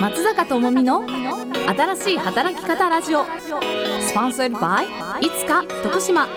松坂智美の新しい働き方ラジオ。スポンサーバイいつか徳島。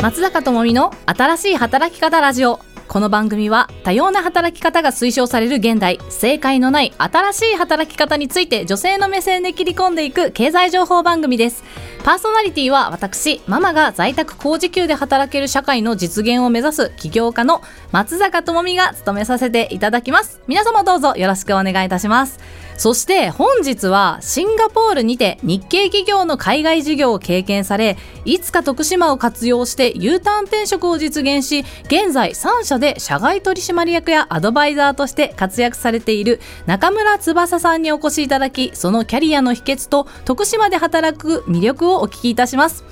松坂智美の新しい働き方ラジオ。この番組は多様な働き方が推奨される現代正解のない新しい働き方について女性の目線で切り込んでいく経済情報番組です。パーソナリティは私ママが在宅工事給で働ける社会の実現を目指す起業家の松坂智美が務めさせていただきます。皆様どうぞよろしくお願いいたします。そして本日はシンガポールにて日系企業の海外事業を経験されいつか徳島を活用して U ターン転職を実現し現在3社で社外取締役やアドバイザーとして活躍されている中村翼さんにお越しいただきそのキャリアの秘訣と徳島で働く魅力をお聞きいたします。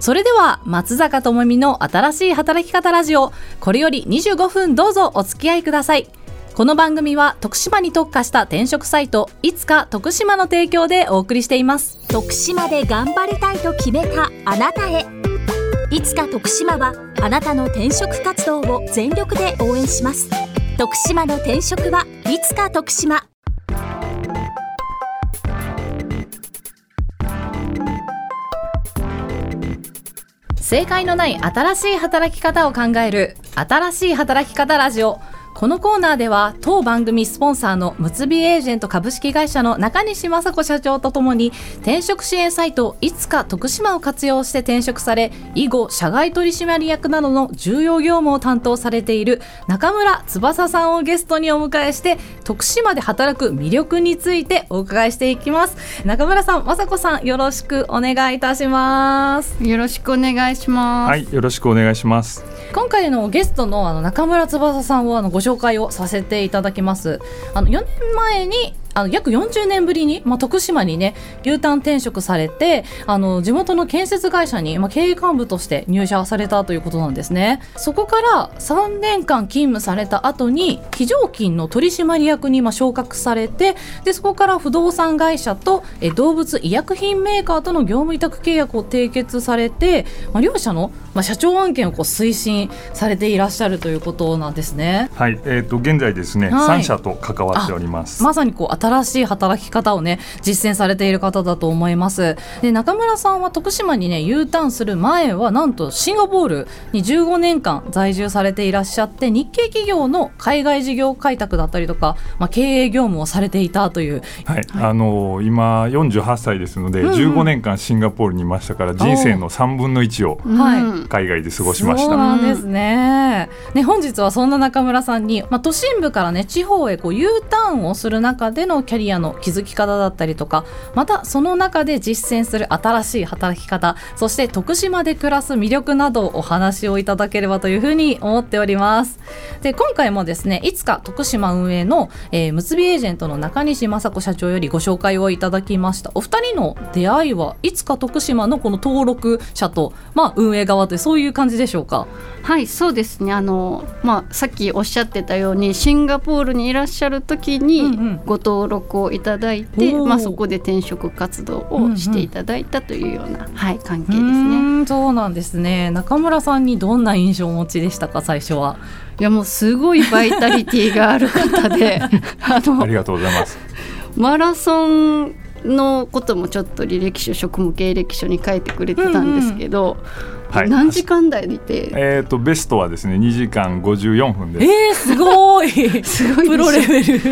それでは松坂智美の新しい働き方ラジオこれより25分どうぞお付き合いください。この番組は徳島に特化した転職サイトいつか徳島の提供でお送りしています。徳島で頑張りたいと決めたあなたへ。いつか徳島はあなたの転職活動を全力で応援します。徳島の転職はいつか徳島。正解のない新しい働き方を考える新しい働き方ラジオこのコーナーでは当番組スポンサーのむつびエージェント株式会社の中西雅子社長とともに転職支援サイトいつか徳島を活用して転職され以後社外取締役などの重要業務を担当されている中村翼さんをゲストにお迎えして徳島で働く魅力についてお伺いしていきます。中村さん雅子さんよろしくお願いいたします。よろしくお願いします。はいよろしくお願いします。今回のゲストのあの中村翼さんをあのご紹介をさせていただきます。あの4年前にあの約40年ぶりに、まあ、徳島にね U ターン転職されてあの地元の建設会社に、まあ、経営幹部として入社されたということなんですね。そこから3年間勤務された後に非常勤の取締役にまあ昇格されてでそこから不動産会社とえ動物医薬品メーカーとの業務委託契約を締結されて、まあ、両社の、まあ、社長案件をこう推進されていらっしゃるということなんですね。はい。えーと、現在ですね、はい、3社と関わっております。まさにこう新しい働き方をね実践されている方だと思います。で中村さんは徳島にね U ターンする前はなんとシンガポールに15年間在住されていらっしゃって日系企業の海外事業開拓だったりとか、まあ、経営業務をされていたという、はい、はい、あの今48歳ですので、うんうん、15年間シンガポールにいましたから人生の3分の1を海外で過ごしました、そうなんですね。ね本日はそんな中村さんに、まあ、都心部からね地方へこう U ターンをする中でのキャリアアの気づき方だったりとかまたその中で実践する新しい働き方そして徳島で暮らす魅力などお話をいただければというふうに思っております。で今回もですねいつか徳島運営の、えー、むつびエージェントの中西雅子社長よりご紹介をいただきました。お二人の出会いはいつか徳島のこの登録者と、まあ、運営側というそういう感じでしょうか？はいそうですね。あの、まあ、さっきおっしゃってたようにシンガポールにいらっしゃる時にご登録をいただいて、まあ、そこで転職活動をしていただいたというような、うんうん、はい、関係ですね。そうなんですね。中村さんにどんな印象をお持ちでしたか最初は？いやもうすごいバイタリティがある方で あのありがとうございます。マラソンのこともちょっと履歴書職務経歴書に書いてくれてたんですけど、うんうんはい、何時間台にて？えっ、ー、とベストはですね2時間54分です。えー、すごい。すごいプロレベル。で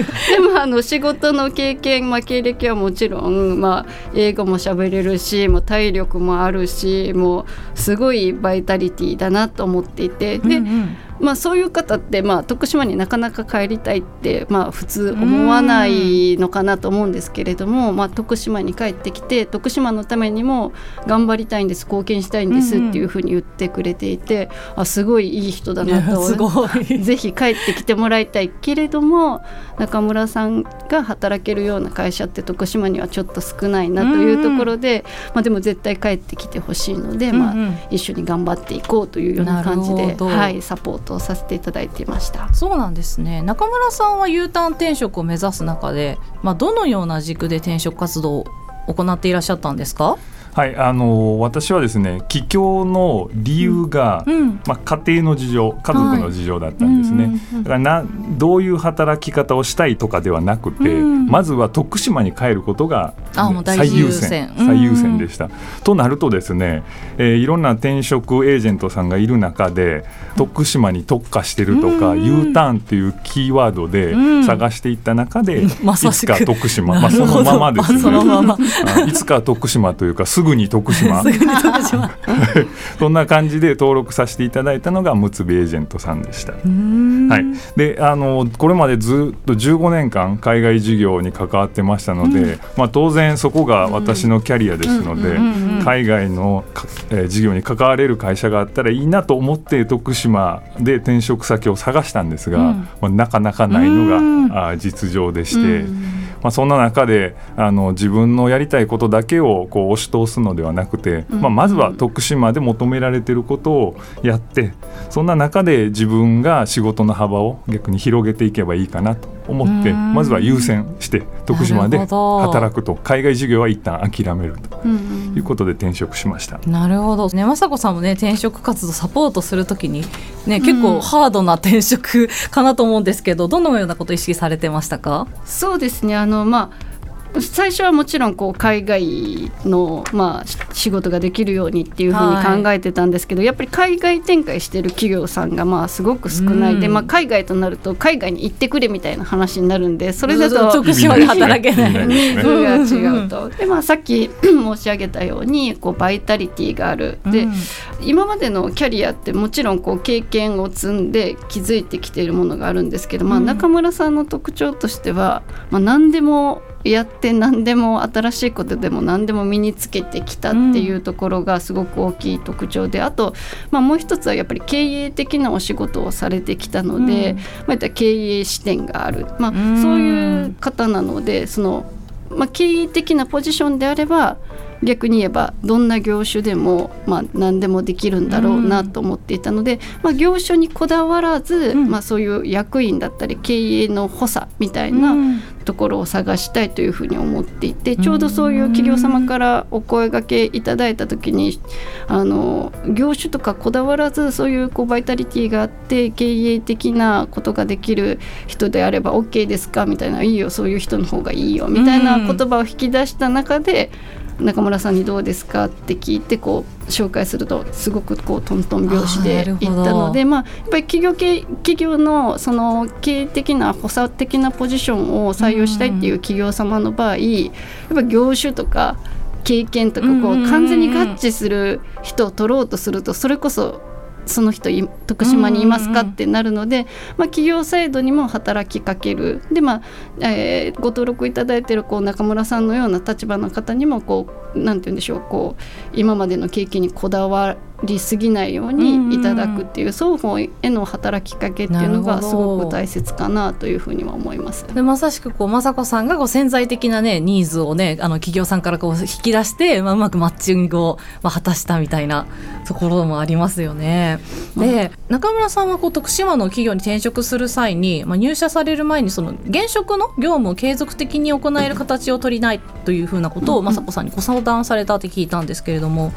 もあの仕事の経験、まあ、経歴はもちろん、まあ、英語も喋れるしもう体力もあるしもうすごいバイタリティだなと思っていて。で、うんうんまあ、そういう方って、まあ、徳島になかなか帰りたいって、まあ、普通思わないのかなと思うんですけれども、まあ、徳島に帰ってきて徳島のためにも頑張りたいんです貢献したいんですっていうふうに言ってくれていて、うん、あすごいいい人だなと。ぜひ帰ってきてもらいたいけれども中村さんが働けるような会社って徳島にはちょっと少ないなというところで、まあ、でも絶対帰ってきてほしいので、まあ、一緒に頑張っていこうというような感じで、はい、サポートをさせていただいていました。そうなんですね。中村さんは U ターン転職を目指す中で、まあ、どのような軸で転職活動を行っていらっしゃったんですか？はいあの私はですね帰郷の理由が、うん、まあ、家庭の事情家族の事情だったんですね、はい、だからなどういう働き方をしたいとかではなくて、うん、まずは徳島に帰ることが最優先最優先でした。となるとですね、えー、いろんな転職エージェントさんがいる中で徳島に特化してるとか、U ターンっていうキーワードで探していった中で、いつか徳島、まあ、そのままですね。いつか徳島というかすぐに徳島。そんな感じで登録させていただいたのがむつびエージェントさんでした。はい、であのこれまでずっと15年間海外事業に関わってましたので、うん、まあ、当然そこが私のキャリアですので、海外の、えー、事業に関われる会社があったらいいなと思って徳島で転職先を探したんですが、うん、まあ、なかなかないのが、うん、あ実情でして。うんまあ、そんな中であの自分のやりたいことだけをこう押し通すのではなくて、まあ、まずは徳島で求められていることをやってそんな中で自分が仕事の幅を逆に広げていけばいいかなと思ってまずは優先して徳島で働くと海外事業は一旦諦めるということで転職しました。なるほど。ね雅子さんもね転職活動サポートするときにね、結構ハードな転職かなと思うんですけどどのようなことを意識されてましたか？そうですね。あの、まあ最初はもちろんこう海外の、まあ、仕事ができるようにっていうふうに考えてたんですけど、はい、やっぱり海外展開してる企業さんがまあすごく少ないで、まあ、海外となると海外に行ってくれみたいな話になるんでそれだと特殊に働けない。違うと。でまあ、さっき申し上げたようにこうバイタリティがある。で、うん、今までのキャリアってもちろんこう経験を積んで築いてきているものがあるんですけど、まあ、中村さんの特徴としては、まあ、何でもやって何でも新しいことでも何でも身につけてきたっていうところがすごく大きい特徴で、あと、まあ、もう一つはやっぱり経営的なお仕事をされてきたので、まあ、経営視点がある、まあ、そういう方なのでその、まあ、経営的なポジションであれば逆に言えばどんな業種でも、まあ、何でもできるんだろうなと思っていたので、まあ、業種にこだわらず、まあ、そういう役員だったり経営の補佐みたいなところを探したいというふうに思っていてちょうどそういう企業様からお声がけいただいた時にあの業種とかこだわらずそういうこうバイタリティがあって経営的なことができる人であれば OK ですかみたいないいよそういう人の方がいいよみたいな言葉を引き出した中で中村さんにどうですかって聞いてこう紹介するとすごくこうトントン拍子でいったのでまあ、やっぱり企業系企業のその経営的な補佐的なポジションを採用したいっていう企業様の場合やっぱ業種とか経験とかこう完全に合致する人を取ろうとするとそれこそその人徳島にいますかってなるので、まあ、企業サイドにも働きかける。で、まあえー、ご登録いただいているこう中村さんのような立場の方にもこうなんて言うんでしょうこう今までの経験にこだわりすぎないようにいただくっていう双方への働きかけっていうのがすごく大切かなというふうには思います。でまさしくこう雅子さんがこう潜在的なねニーズをねあの企業さんからこう引き出して、まあ、うまくマッチングを、まあ、果たしたみたいなところもありますよね。で、中村さんはこう徳島の企業に転職する際に、まあ、入社される前にその現職の業務を継続的に行える形を取りないというふうなことを雅子さんにご相談されたって聞いたんですけれども。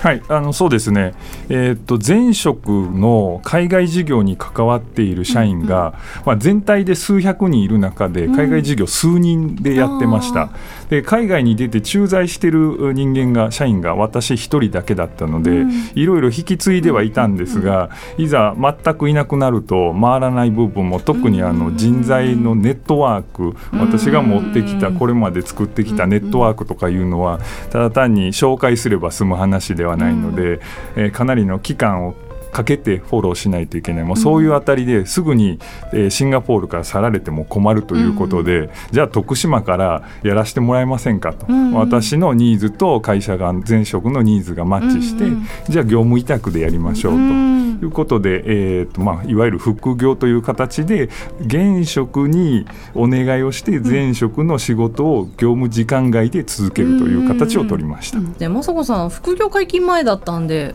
はいあのそうですね、えー、っと前職の海外事業に関わっている社員が、うんうん、まあ、全体で数百人いる中で海外事業数人でやってました、うん、で海外に出て駐在している人間が社員が私一人だけだったので、うん、いろいろ引き継いではいたんですが、いざ全くいなくなると回らない部分も特にあの人材のネットワーク、私が持ってきたこれまで作ってきたネットワークとかいうのはただ単に紹介すれば済む話でははないので、うん、えー、かなりの期間をかけてフォローしないといけない。もうそういうあたりですぐに、えー、シンガポールから去られても困るということで、うん、じゃあ徳島からやらせてもらえませんかと、うん、私のニーズと会社が前職のニーズがマッチして、うん、じゃあ業務委託でやりましょうということで、えーとまあ、いわゆる副業という形で現職にお願いをして前職の仕事を業務時間外で続けるという形を取りました。で雅子さん副業解禁前だったんで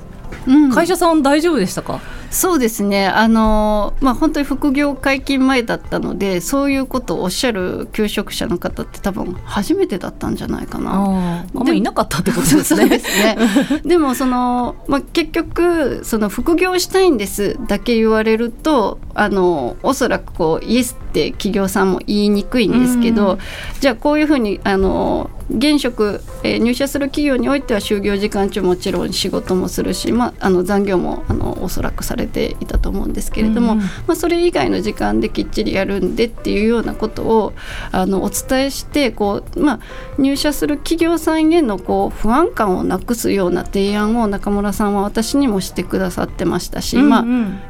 会社さん大丈夫でしたか？そうですね。あの、まあ、本当に副業解禁前だったのでそういうことをおっしゃる求職者の方って多分初めてだったんじゃないかな。あんまいなかったってことですね。ですね。でもその、まあ、結局その副業したいんですだけ言われるとあのおそらくこうイエスって企業さんも言いにくいんですけど、うん、じゃあこういうふうにあの現職、えー、入社する企業においては就業時間中もちろん仕事もするし、まあ、あの残業もあのおそらくされていたと思うんですけれども、うん、まあ、それ以外の時間できっちりやるんでっていうようなことをあのお伝えしてこう、まあ、入社する企業さんへのこう不安感をなくすような提案を中村さんは私にもしてくださってましたし、うんうん、ま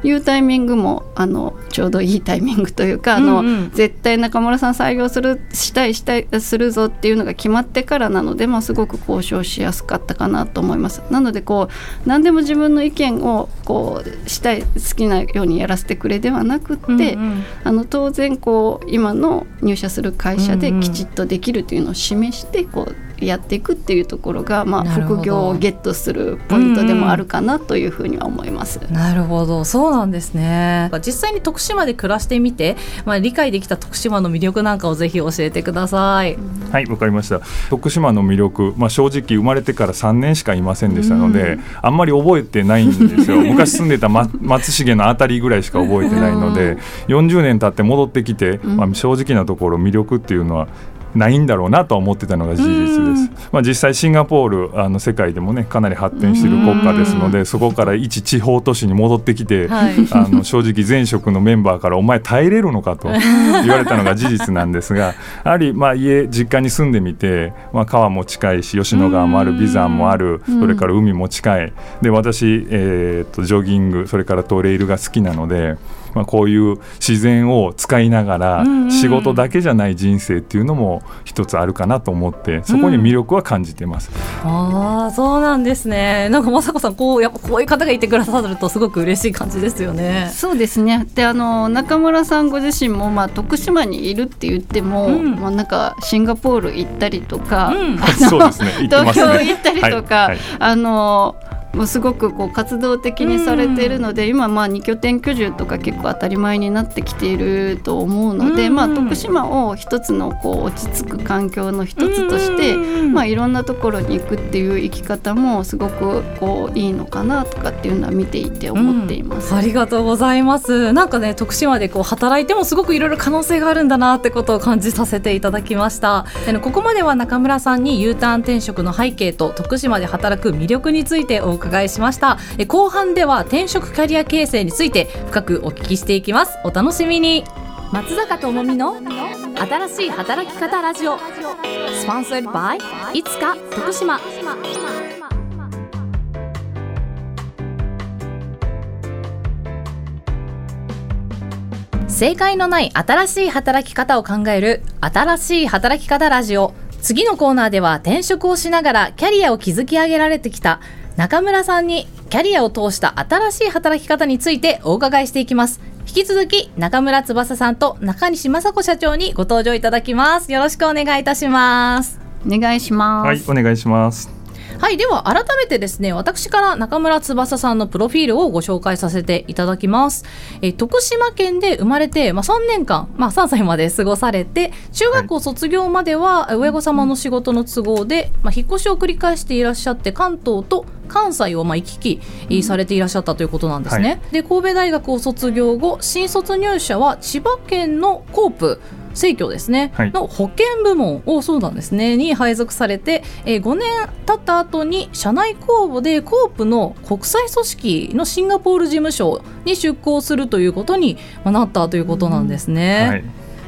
あ、いうタイミングもあのちょうどいいタイミングというかあの、うんうん、絶対中村さん採用するしたいしたいするぞっていうのが決まってってからなので、まあ、すごく交渉しやすかったかなと思います。なのでこう何でも自分の意見をこうしたい好きなようにやらせてくれではなくって、うんうん、あの当然こう今の入社する会社できちっとできるというのを示してこうやっていくっていうところが、まあ、副業をゲットするポイントでもあるかなというふうには思います。なるほど。そうなんですね。実際に徳島で暮らしてみて、まあ、理解できた徳島の魅力なんかをぜひ教えてください。はいわかりました。徳島の魅力、まあ、正直生まれてから3年しかいませんでしたので、あんまり覚えてないんですよ。昔住んでた、ま、松重の辺りぐらいしか覚えてないので、40年経って戻ってきて、まあ、正直なところ魅力っていうのはないんだろうなと思ってたのが事実です。まあ、実際シンガポールあの世界でもねかなり発展している国家ですのでそこから一地方都市に戻ってきて、はい、あの正直前職のメンバーから「お前耐えれるのか?」と 言われたのが事実なんですがやはりまあ家実家に住んでみて、まあ、川も近いし吉野川もある眉山もあるそれから海も近いで私、えー、っとジョギングそれからトレイルが好きなので。まあ、こういう自然を使いながら仕事だけじゃない人生っていうのも一つあるかなと思ってそこに魅力は感じてます。うん、ああそうなんですね。なんか雅子さんこうやっぱこういう方がいてくださるとすごく嬉しい感じですよね。そうですね。であの中村さんご自身もまあ徳島にいるって言っても、うん、まあなんかシンガポール行ったりとか、うん、そうですね。東京行ったりとか、はいはい、あのもうすごくこう活動的にされているので、今まあ2拠点居住とか結構当たり前になってきていると思うので、まあ、徳島を一つのこう落ち着く環境の一つとして、まあ、いろんなところに行くっていう生き方もすごくこういいのかなとかっていうのは見ていて思っています、うん、ありがとうございます。なんかね徳島でこう働いてもすごくいろいろ可能性があるんだなってことを感じさせていただきました。ここまでは中村さんに U ターン転職の背景と徳島で働く魅力についてお伺いしました。後半では転職キャリア形成について深くお聞きしていきます。お楽しみに。松坂智美の新しい働き方ラジオ。スポンサーバイいつか徳島正解のない新しい働き方を考える新しい働き方ラジオ。次のコーナーでは転職をしながらキャリアを築き上げられてきた中村さんにキャリアを通した新しい働き方についてお伺いしていきます。引き続き中村翼さんと中西雅子社長にご登場いただきます。よろしくお願いいたします。お願いします。はいお願いしますはいでは改めてですね私から中村翼さんのプロフィールをご紹介させていただきます。え徳島県で生まれて、まあ、3年間、まあ、3歳まで過ごされて中学校卒業までは親御様の仕事の都合で、まあ、引っ越しを繰り返していらっしゃって関東と関西をまあ行き来されていらっしゃったということなんですね、はい、で神戸大学を卒業後新卒入社は千葉県のコープ生協ですね、はい、の保健部門をそうなんですね。に配属されて、えー、5年経った後に社内公募でコープの国際組織のシンガポール事務所に出向するということになったということなんですね。はい、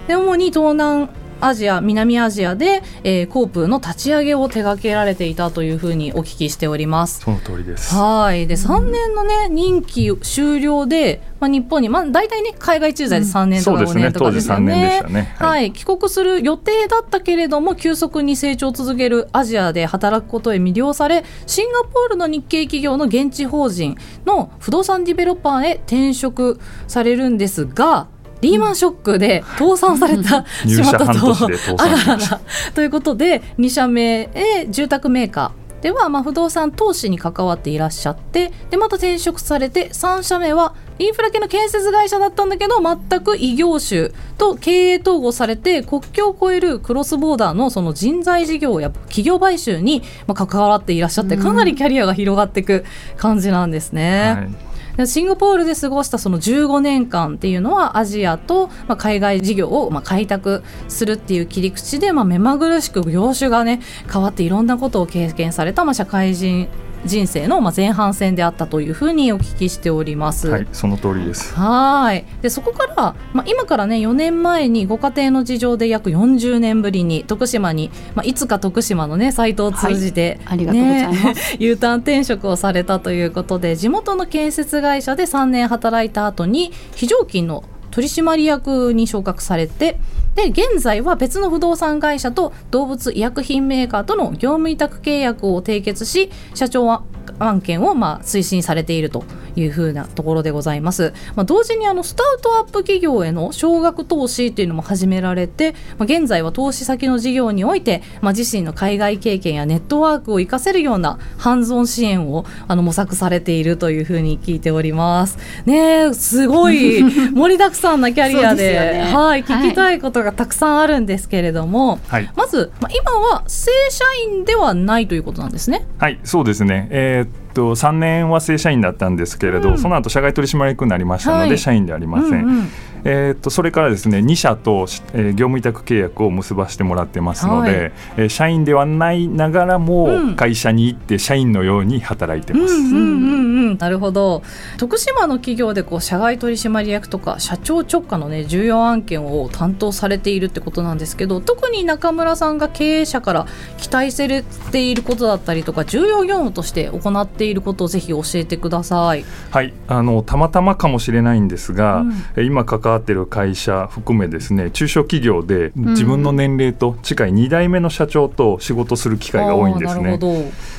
で主に東南アジア南アジアで、えー、コープの立ち上げを手掛けられていたというふうにお聞きしております。その通りです。はい。で3年のね任期終了で、まあ、日本に、まあ、大体ね海外駐在で3年とか5年とかですよね。うん、ね。はい、はい、帰国する予定だったけれども急速に成長を続けるアジアで働くことへ魅了されシンガポールの日系企業の現地法人の不動産ディベロッパーへ転職されるんですがリーマンショックで倒産された仕事とあらら。ということで2社目へ住宅メーカーではまあ不動産投資に関わっていらっしゃってでまた転職されて3社目はインフラ系の建設会社だったんだけど全く異業種と経営統合されて国境を越えるクロスボーダーのその人材事業や企業買収に関わっていらっしゃってかなりキャリアが広がっていく感じなんですね。はいシンガポールで過ごしたその15年間っていうのはアジアと、まあ、海外事業をまあ開拓するっていう切り口で、まあ、目まぐるしく業種がね変わっていろんなことを経験された、まあ、社会人人生のまあ前半戦であったというふうにお聞きしております。はい、その通りです。はい。でそこからまあ今からね4年前にご家庭の事情で約40年ぶりに徳島にまあいつか徳島のねサイトを通じて、はい、ありがとうございます。U ターン転職をされたということで地元の建設会社で3年働いた後に非常勤の取締役に昇格されてで現在は別の不動産会社と動物医薬品メーカーとの業務委託契約を締結し社長は案件をまあ推進されていると。いうふうなところでございます。まあ、同時にあのスタートアップ企業への少額投資というのも始められて、まあ、現在は投資先の事業において、まあ、自身の海外経験やネットワークを生かせるようなハンズオン支援をあの模索されているというふうに聞いております。ねすごい 盛りだくさんなキャリアでね、はい聞きたいことがたくさんあるんですけれども、はい、まず、まあ、今は正社員ではないということなんですね。はいそうですね、えーと3年は正社員だったんですけれど、うん、その後社外取締役になりましたので、はい、社員ではありません。うんうんえーと、それからですね2社と、えー、業務委託契約を結ばしてもらってますので、はい、えー、社員ではないながらも会社に行って社員のように働いてます。うんうんうんうん、なるほど。徳島の企業でこう社外取締役とか社長直下の、ね、重要案件を担当されているってことなんですけど特に中村さんが経営者から期待されていることだったりとか重要業務として行っていることをぜひ教えてください。はい。あのたまたまかもしれないんですが、うん、今関わっている会社含めですね中小企業で自分の年齢と近い2代目の社長と仕事する機会が多いんですね。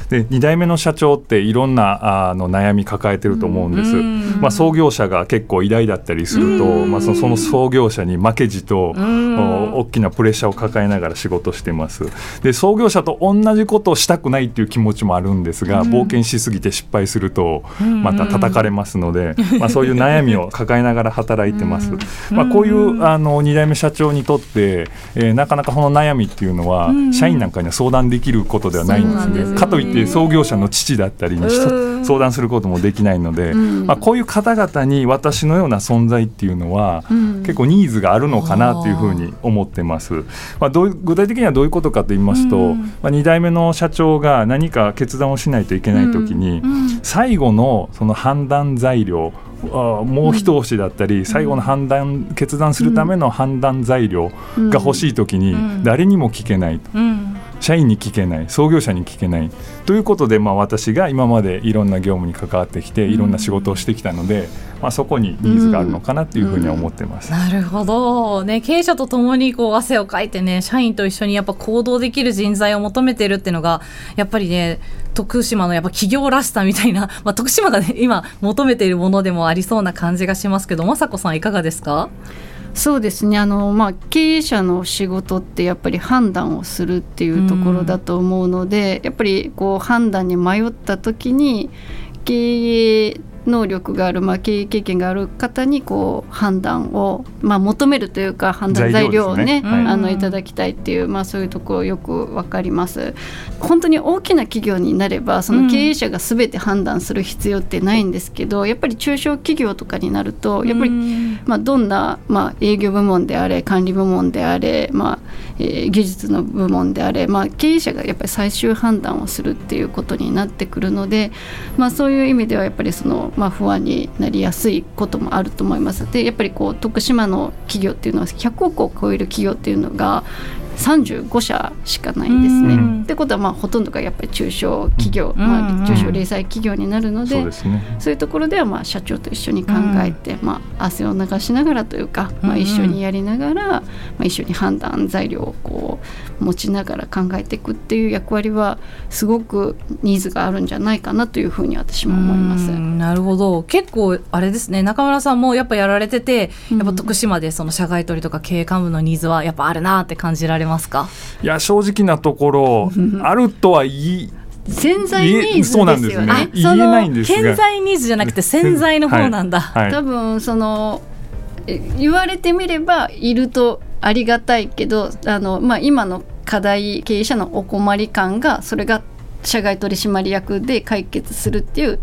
で2代目の社長っていろんなあの悩み抱えてると思うんです。まあ、創業者が結構偉大だったりすると、まあ、その創業者に負けじと大きなプレッシャーを抱えながら仕事してます。で創業者と同じことをしたくないっていう気持ちもあるんですが冒険しすぎて失敗するとまた叩かれますので、まあ、そういう悩みを抱えながら働いてます。まあ、こういうあの2代目社長にとって、えー、なかなかこの悩みっていうのは社員なんかには相談できることではないんですね。かといってて創業者の父だったりに相談することもできないので、まあ、こういう方々に私のような存在っていうのは、結構ニーズがあるのかなというふうに思ってます。まあ、どう具体的にはどういうことかと言いますと、まあ、2代目の社長が何か決断をしないといけない時に、最後のその判断材料もう一押しだったり、最後の判断決断するための判断材料が欲しい時に誰にも聞けない。社員に聞けない。創業者に聞けない。ということで、まあ、私が今までいろんな業務に関わってきていろんな仕事をしてきたので、まあ、そこにニーズがあるのかなというふうには思ってます、うんうん、なるほど、ね、経営者とともにこう汗をかいてね社員と一緒にやっぱ行動できる人材を求めてるっていうのがやっぱりね徳島のやっぱ企業らしさみたいな、まあ、徳島が、ね、今求めているものでもありそうな感じがしますけど雅子さんいかがですか？そうですね。あの、まあ、経営者の仕事ってやっぱり判断をするっていうところだと思うので、うん、やっぱりこう判断に迷った時に経営能力がある、まあ、経営経験がある方にこう判断を、まあ、求めるというか判断材料をね、ねはい、あのいただきたいっていう、まあ、そういうところよく分かります。本当に大きな企業になればその経営者が全て判断する必要ってないんですけど、うん、やっぱり中小企業とかになるとやっぱり、まあ、どんな、まあ、営業部門であれ管理部門であれ、まあえー、技術の部門であれ、まあ、経営者がやっぱり最終判断をするっていうことになってくるので、まあ、そういう意味ではやっぱりそのまあ、不安になりやすいこともあると思います。でやっぱりこう徳島の企業っていうのは100億を超える企業っていうのが35社しかないんですね。うん、ってことはまあほとんどがやっぱり中小企業、うん、まあ、中小零細企業になるので、うんそうね、そういうところではまあ社長と一緒に考えて、まあ、汗を流しながらというか、まあ、一緒にやりながら、まあ、一緒に判断材料をこう持ちながら考えていくっていう役割はすごくニーズがあるんじゃないかなというふうに私も思います。なるほど。結構あれですね。中村さんもやっぱやられててやっぱ徳島でその社外取りとか経営幹部のニーズはやっぱあるなって感じられますか？いや正直なところ あるとは言い潜在ニーズですよね。言えないんです潜在ニーズじゃなくて潜在の方なんだ。はいはい、多分その言われてみればいるとありがたいけどあの、まあ、今の課題経営者のお困り感がそれが社外取締役で解決するっていう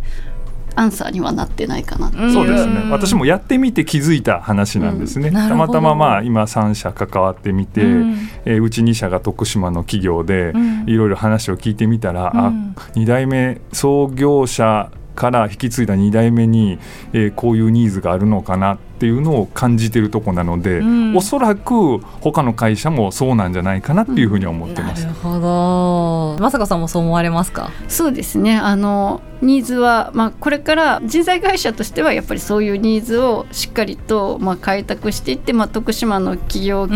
アンサーにはなってないかなそうですね。私もやってみて気づいた話なんですね、うん、たまたままあ今3社関わってみて、うん、えー、うち2社が徳島の企業でいろいろ話を聞いてみたら、うん、あ2代目創業者から引き継いだ2代目に、えー、こういうニーズがあるのかなっていうのを感じてるとこなので、うん、おそらく他の会社もそうなんじゃないかなっていうふうに思ってます。なるほど。まさかさんもそう思われますか？そうですね。あのニーズはまあこれから人材会社としてはやっぱりそういうニーズをしっかりとまあ開拓していって、まあ徳島の企業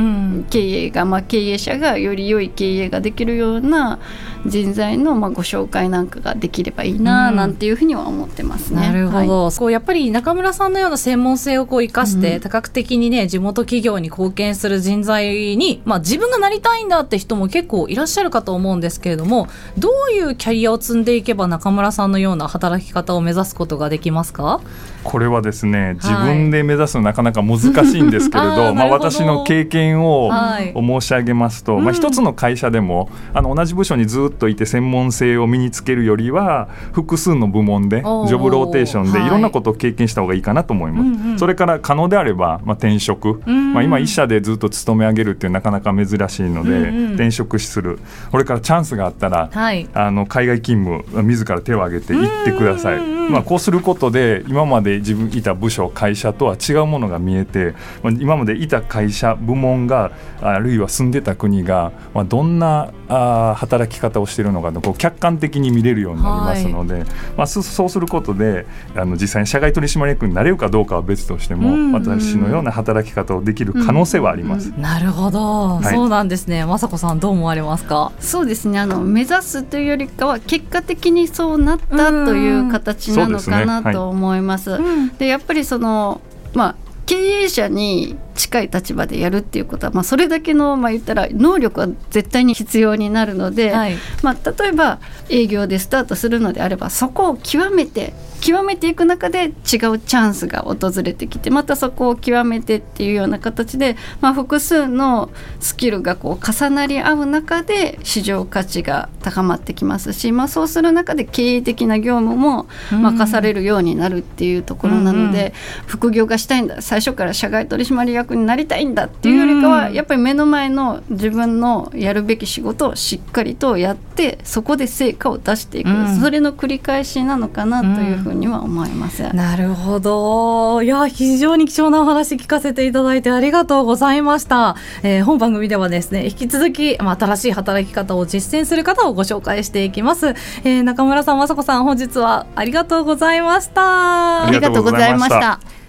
経営が、うん、まあ経営者がより良い経営ができるような人材のまあご紹介なんかができればいいななんていうふうには思ってますね。なるほど。はい、そうやっぱり中村さんのような専門性をこう生かして多角的にね地元企業に貢献する人材に、まあ、自分がなりたいんだって人も結構いらっしゃるかと思うんですけれどもどういうキャリアを積んでいけば中村さんのような働き方を目指すことができますか？これはですね自分で目指すのなかなか難しいんですけれど まあ、私の経験を申し上げますと、はい、まあ、一つの会社でもあの同じ部署にずっといて専門性を身につけるよりは複数の部門でジョブローテーションでい。ろんなことを経験した方がいいかなと思います。はい、それから可能であれば、まあ、転職、まあ、今一社でずっと勤め上げるっていうなかなか珍しいので、うんうん、転職する。これからチャンスがあったら、はい、あの海外勤務自ら手を挙げて行ってください。まあ、こうすることで今まで自分いた部署会社とは違うものが見えて、まあ、今までいた会社部門があるいは住んでた国が、まあ、どんなあ働き方をしているのかこう客観的に見れるようになりますので、はい、まあ、そうすることであの実際に社外取締役になれるかどうかは別としても、うん、私のような働き方をできる可能性はあります。うんうん、なるほど、はい、そうなんですね。雅子さんどう思われますか？そうですね。あの目指すというよりかは結果的にそうなったという形なのかなと思います。で、ね。はい、やっぱりそのまあ経営者に近い立場でやるっていうことは、まあ、それだけの、まあ、言ったら能力は絶対に必要になるので、はい、まあ、例えば営業でスタートするのであればそこを極めて極めていく中で違うチャンスが訪れてきてまたそこを極めてっていうような形で、まあ、複数のスキルがこう重なり合う中で市場価値が高まってきますし、まあ、そうする中で経営的な業務も任されるようになるっていうところなので、うんうん、副業がしたいんだ最初から社外取締役になりたいんだっていうよりかは、やっぱり目の前の自分のやるべき仕事をしっかりとやってそこで成果を出していく、うん、それの繰り返しなのかなというふうふうには思います。なるほど。いや、非常に貴重なお話聞かせていただいてありがとうございました。えー、本番組ではですね、引き続き、まあ、新しい働き方を実践する方をご紹介していきます。えー、中村さん、雅子さん、本日はありがとうございました。ありがとうございました。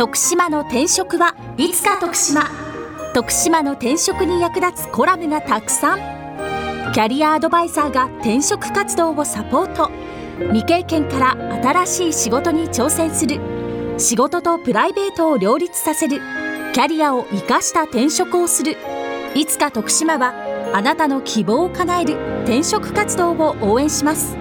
徳島の転職はいつか徳島。徳島の転職に役立つコラムがたくさん。キャリアアドバイザーが転職活動をサポート。未経験から新しい仕事に挑戦する仕事とプライベートを両立させるキャリアを生かした転職をするいつか徳島はあなたの希望を叶える転職活動を応援します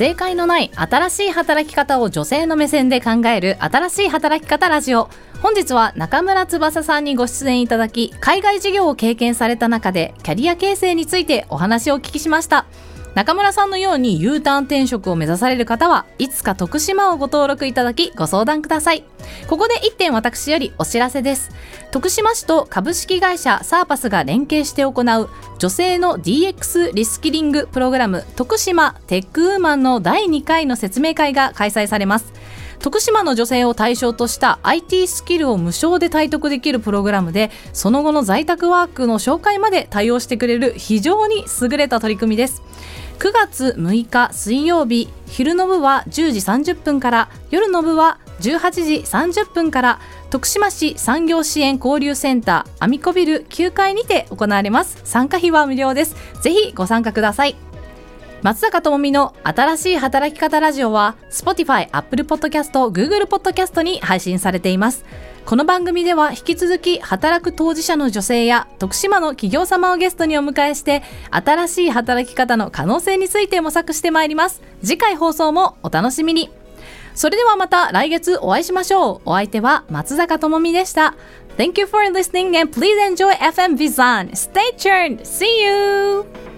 正解のない新しい働き方を女性の目線で考える新しい働き方ラジオ。本日は中村翼さんにご出演いただき海外事業を経験された中でキャリア形成についてお話をお聞きしました。中村さんのように U ターン転職を目指される方はいつか徳島をご登録いただきご相談ください。ここで1点私よりお知らせです。徳島市と株式会社サーパスが連携して行う女性の DX リスキリングプログラム徳島テックウーマンの第2回の説明会が開催されます。徳島の女性を対象とした IT スキルを無償で体得できるプログラムでその後の在宅ワークの紹介まで対応してくれる非常に優れた取り組みです。9月6日水曜日昼の部は10時30分から夜の部は18時30分から徳島市産業支援交流センターアミコビル9階にて行われます。参加費は無料です。ぜひご参加ください。松坂智美の新しい働き方ラジオは Spotify、Apple Podcast、Google Podcast に配信されています。この番組では引き続き働く当事者の女性や徳島の企業様をゲストにお迎えして新しい働き方の可能性について模索してまいります次回放送もお楽しみにそれではまた来月お会いしましょうお相手は松坂智美でした Thank you for listening and please enjoy FM Vizan. Stay tuned. See you!